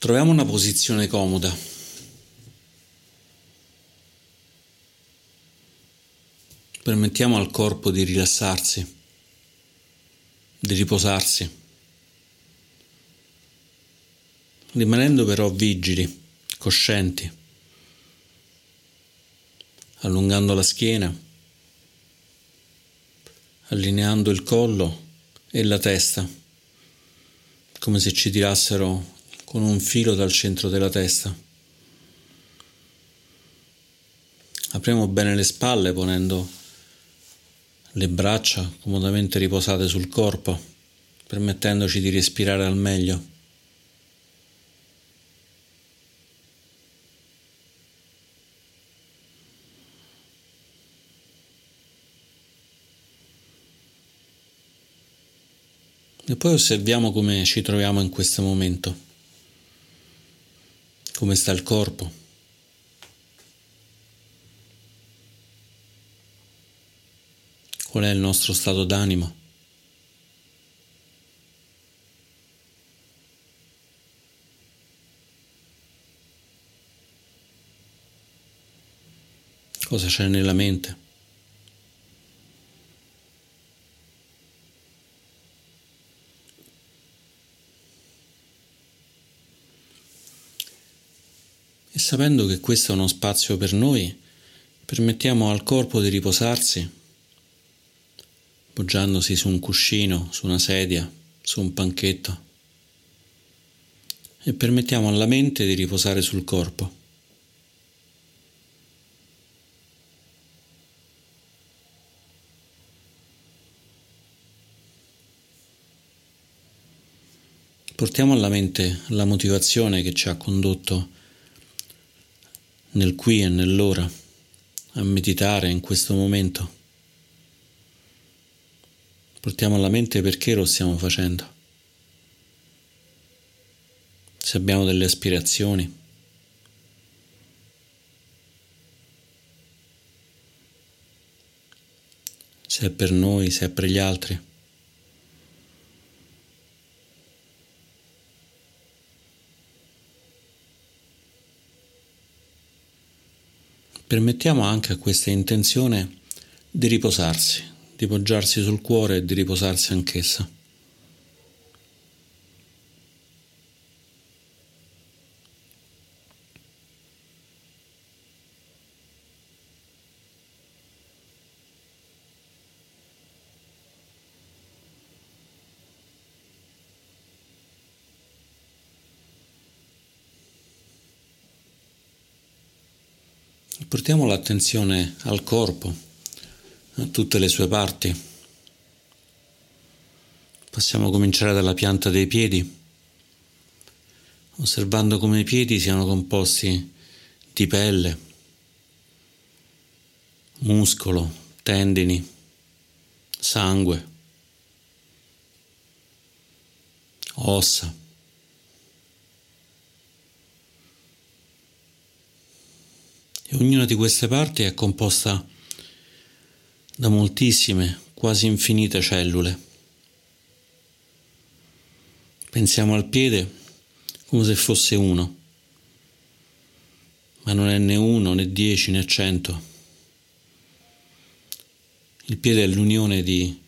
Troviamo una posizione comoda. Permettiamo al corpo di rilassarsi, di riposarsi, rimanendo però vigili, coscienti, allungando la schiena, allineando il collo e la testa, come se ci tirassero con un filo dal centro della testa. Apriamo bene le spalle ponendo le braccia comodamente riposate sul corpo, permettendoci di respirare al meglio. E poi osserviamo come ci troviamo in questo momento come sta il corpo. Qual è il nostro stato d'animo? Cosa c'è nella mente? Sapendo che questo è uno spazio per noi, permettiamo al corpo di riposarsi, poggiandosi su un cuscino, su una sedia, su un panchetto, e permettiamo alla mente di riposare sul corpo. Portiamo alla mente la motivazione che ci ha condotto nel qui e nell'ora, a meditare in questo momento. Portiamo alla mente perché lo stiamo facendo. Se abbiamo delle aspirazioni. Se è per noi, se è per gli altri. Permettiamo anche a questa intenzione di riposarsi, di poggiarsi sul cuore e di riposarsi anch'essa. Portiamo l'attenzione al corpo, a tutte le sue parti. Possiamo cominciare dalla pianta dei piedi, osservando come i piedi siano composti di pelle, muscolo, tendini, sangue, ossa. E ognuna di queste parti è composta da moltissime, quasi infinite cellule. Pensiamo al piede come se fosse uno, ma non è né uno, né dieci, né cento. Il piede è l'unione di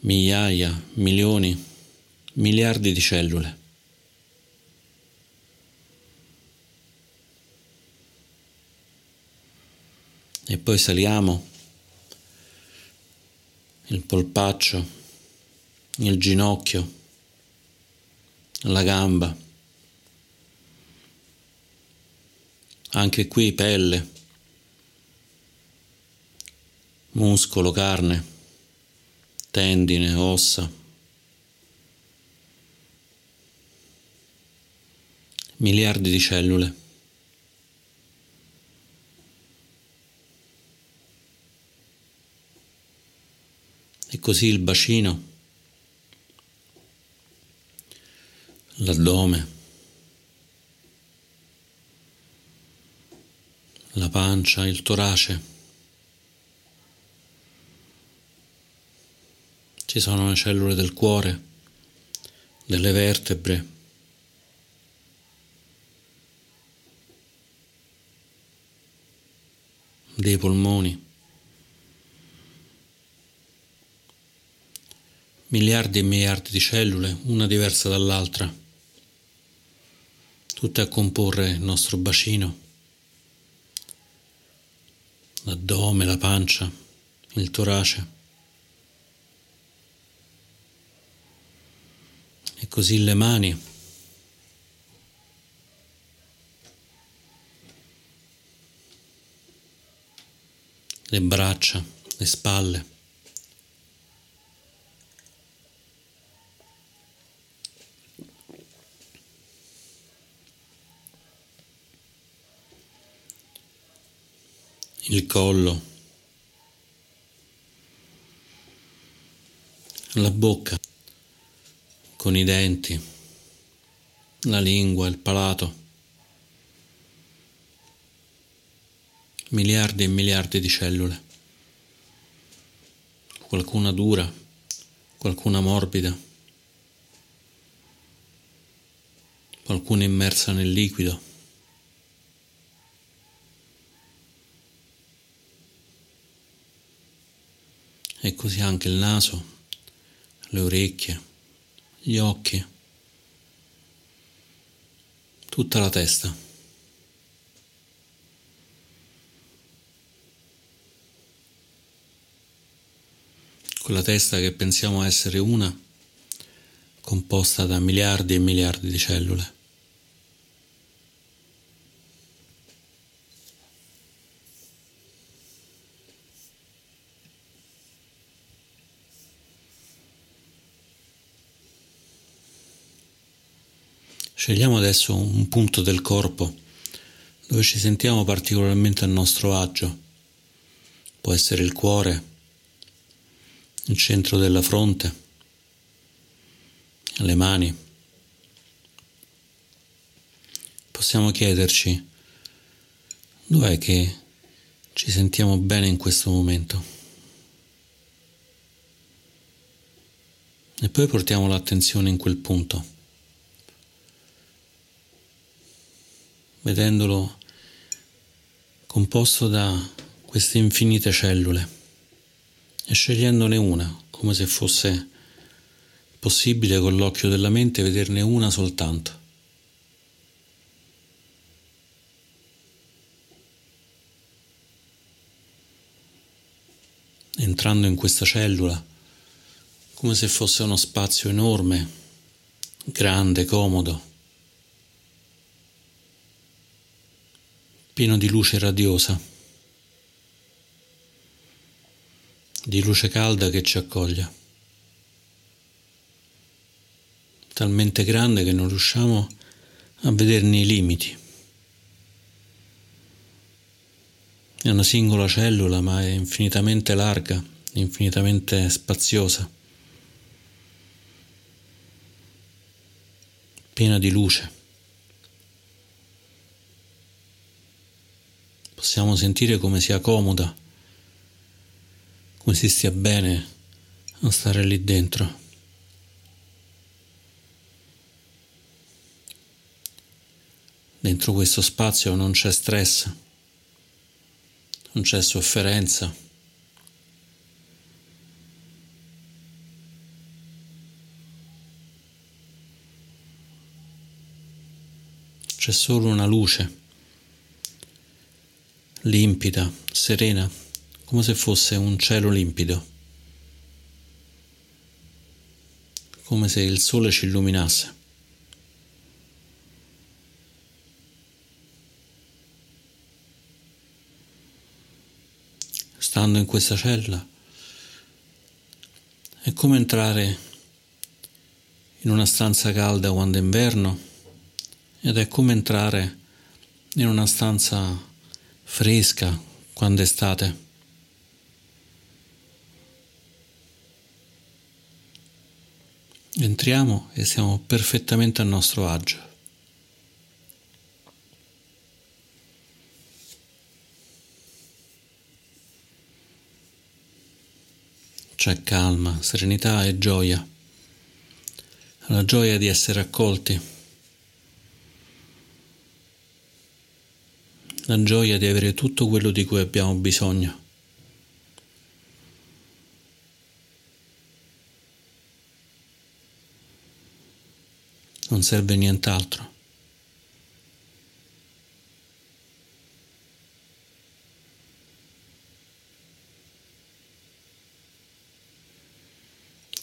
migliaia, milioni, miliardi di cellule. E poi saliamo il polpaccio, il ginocchio, la gamba, anche qui pelle, muscolo, carne, tendine, ossa. miliardi di cellule. e così il bacino, l'addome, la pancia, il torace. Ci sono le cellule del cuore, delle vertebre. dei polmoni. Miliardi e miliardi di cellule, una diversa dall'altra, tutte a comporre il nostro bacino, l'addome, la pancia, il torace. E così le mani. le braccia, le spalle. Collo, la bocca con i denti, la lingua, il palato. miliardi e miliardi di cellule, qualcuna dura, qualcuna morbida, qualcuna immersa nel liquido. E così anche il naso, le orecchie, gli occhi, tutta la testa. quella testa che pensiamo essere una, composta da miliardi e miliardi di cellule. Scegliamo adesso un punto del corpo dove ci sentiamo particolarmente a nostro agio. Può essere il cuore, il centro della fronte, le mani. Possiamo chiederci dov'è che ci sentiamo bene in questo momento. E poi portiamo l'attenzione in quel punto, vedendolo composto da queste infinite cellule e scegliendone una, come se fosse possibile con l'occhio della mente vederne una soltanto. Entrando in questa cellula, come se fosse uno spazio enorme, grande, comodo, pieno di luce radiosa. di luce calda che ci accoglia, talmente grande che non riusciamo a vederne i limiti. È una singola cellula, ma è infinitamente larga, infinitamente spaziosa, piena di luce. Possiamo sentire come sia comoda come si stia bene a stare lì dentro. Dentro questo spazio non c'è stress, non c'è sofferenza. C'è solo una luce limpida, serena come se fosse un cielo limpido, come se il sole ci illuminasse. Stando in questa cella è come entrare in una stanza calda quando è inverno ed è come entrare in una stanza fresca quando è estate. Entriamo e siamo perfettamente a nostro agio. C'è calma, serenità e gioia. La gioia di essere accolti. La gioia di avere tutto quello di cui abbiamo bisogno. Non serve nient'altro.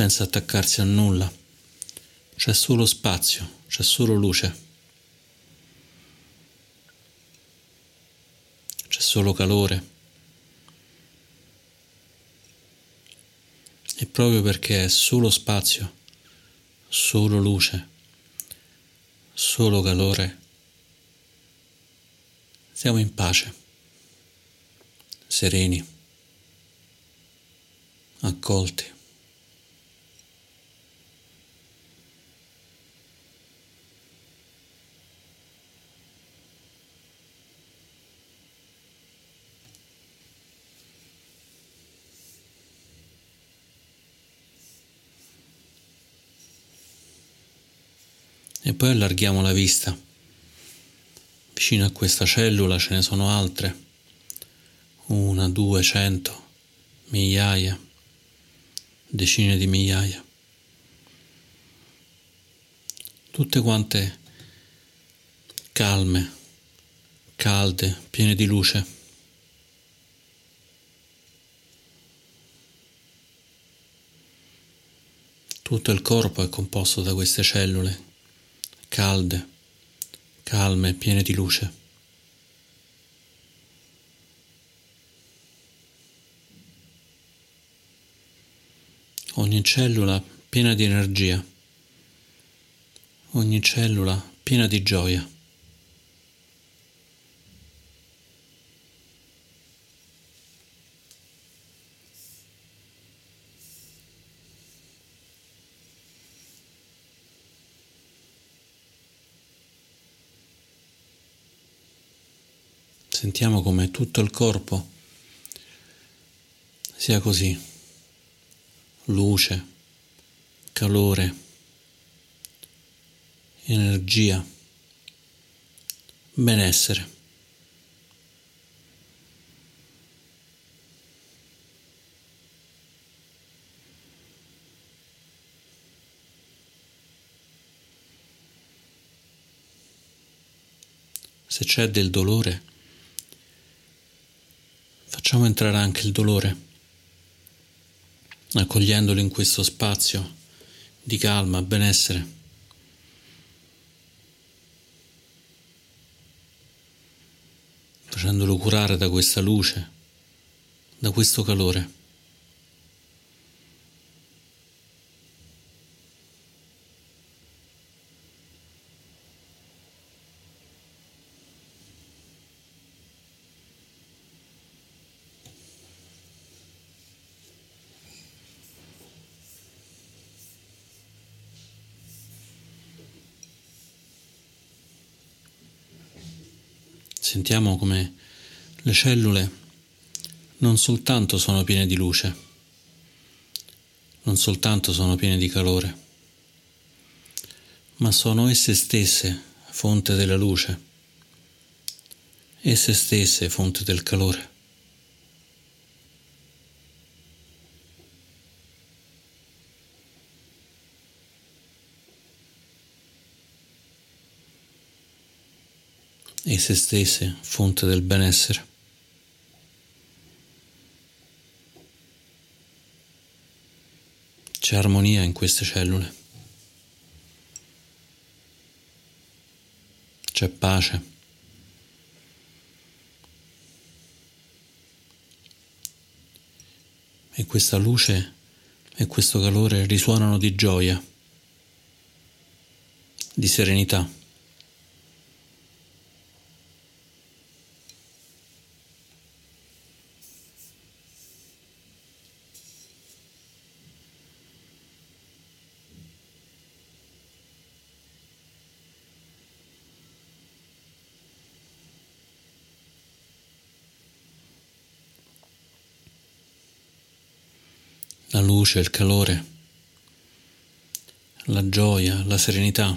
senza attaccarsi a nulla. C'è solo spazio, c'è solo luce. C'è solo calore. E proprio perché è solo spazio, solo luce, solo calore, siamo in pace, sereni, accolti. E poi allarghiamo la vista. Vicino a questa cellula ce ne sono altre. Una, due, cento, migliaia, decine di migliaia. Tutte quante calme, calde, piene di luce. Tutto il corpo è composto da queste cellule calde, calme, piene di luce. Ogni cellula piena di energia, ogni cellula piena di gioia. Sentiamo come tutto il corpo sia così. Luce, calore, energia, benessere. Se c'è del dolore, Facciamo entrare anche il dolore, accogliendolo in questo spazio di calma, benessere. Facendolo curare da questa luce, da questo calore. Sentiamo come le cellule non soltanto sono piene di luce, non soltanto sono piene di calore, ma sono esse stesse fonte della luce, esse stesse fonte del calore. E se stesse fonte del benessere. C'è armonia in queste cellule. C'è pace. E questa luce e questo calore risuonano di gioia, di serenità. la luce, il calore, la gioia, la serenità,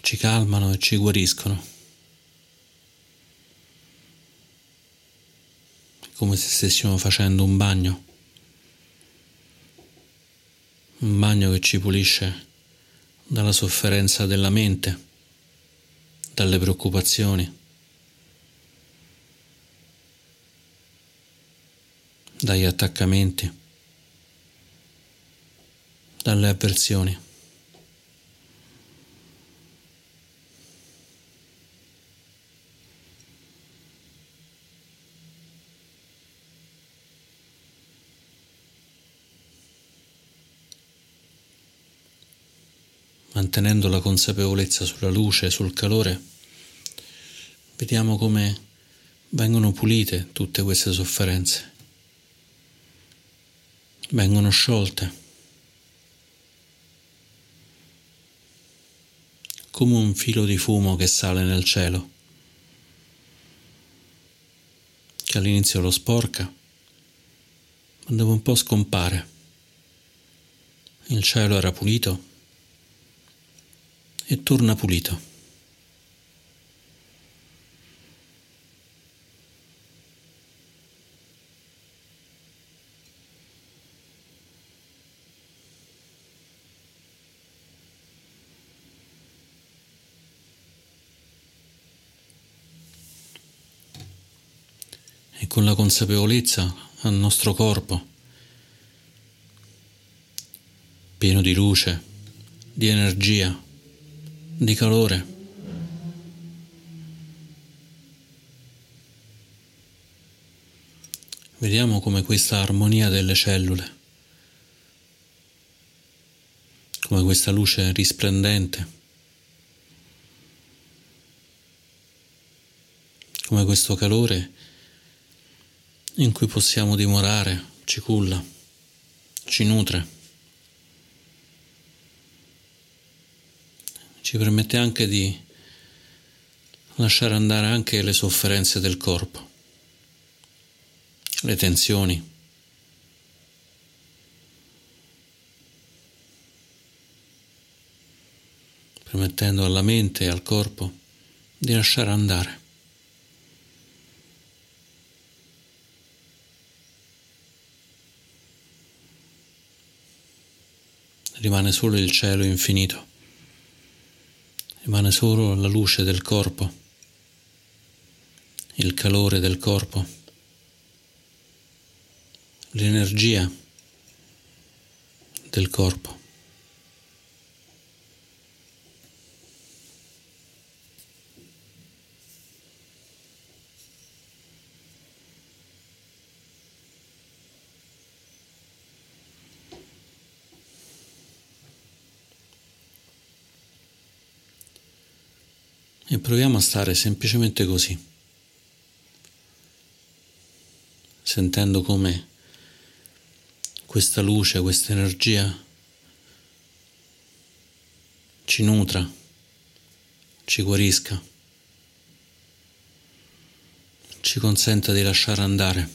ci calmano e ci guariscono, come se stessimo facendo un bagno, un bagno che ci pulisce dalla sofferenza della mente, dalle preoccupazioni. Dagli attaccamenti, dalle avversioni. mantenendo la consapevolezza sulla luce, sul calore, vediamo come vengono pulite tutte queste sofferenze, vengono sciolte, come un filo di fumo che sale nel cielo, che all'inizio lo sporca, ma dopo un po' scompare. Il cielo era pulito e torna pulito. E con la consapevolezza al nostro corpo, pieno di luce, di energia, di calore. Vediamo come questa armonia delle cellule, come questa luce risplendente, come questo calore in cui possiamo dimorare, ci culla, ci nutre. ci permette anche di lasciare andare anche le sofferenze del corpo, le tensioni. permettendo alla mente e al corpo di lasciare andare. Rimane solo il cielo infinito rimane solo la luce del corpo, il calore del corpo, l'energia del corpo. e proviamo a stare semplicemente così, sentendo come questa luce, questa energia ci nutra, ci guarisca, ci consenta di lasciare andare.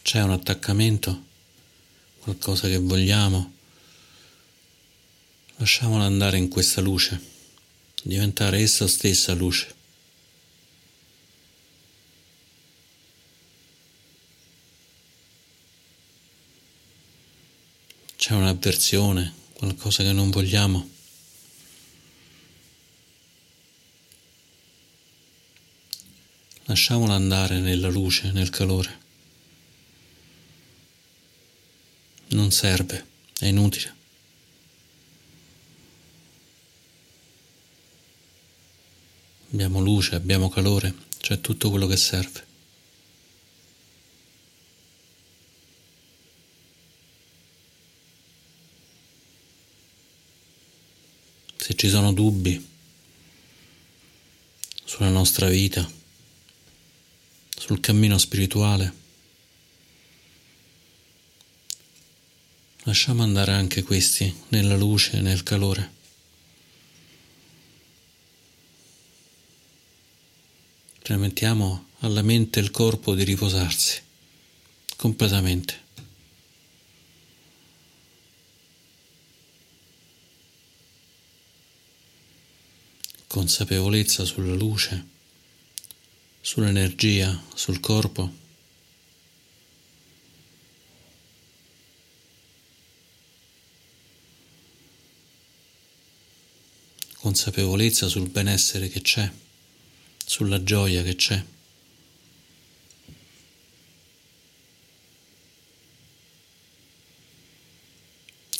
C'è un attaccamento qualcosa che vogliamo, lasciamola andare in questa luce, diventare essa stessa luce. C'è un'avversione, qualcosa che non vogliamo. Lasciamola andare nella luce, nel calore. Non serve, è inutile. Abbiamo luce, abbiamo calore, c'è tutto quello che serve. Se ci sono dubbi sulla nostra vita, sul cammino spirituale, Lasciamo andare anche questi nella luce e nel calore. Permettiamo alla mente e al corpo di riposarsi completamente. consapevolezza sulla luce, sull'energia, sul corpo. Consapevolezza sul benessere che c'è, sulla gioia che c'è.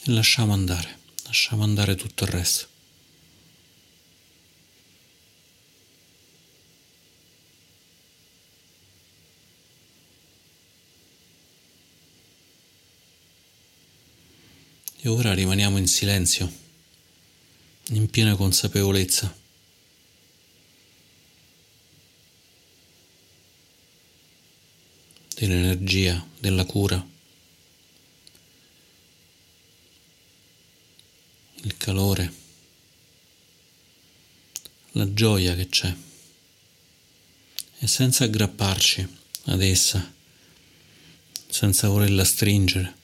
E lasciamo andare, lasciamo andare tutto il resto. E ora rimaniamo in silenzio, in piena consapevolezza. dell'energia, della cura, il calore, la gioia che c'è. E senza aggrapparci ad essa, senza volerla stringere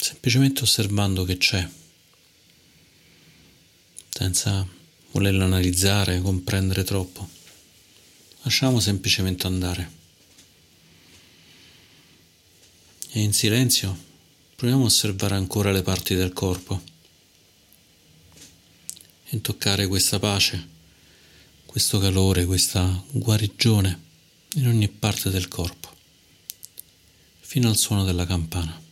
semplicemente osservando che c'è, senza volerlo analizzare, comprendere troppo. Lasciamo semplicemente andare. E in silenzio proviamo a osservare ancora le parti del corpo e toccare questa pace, questo calore, questa guarigione in ogni parte del corpo, fino al suono della campana.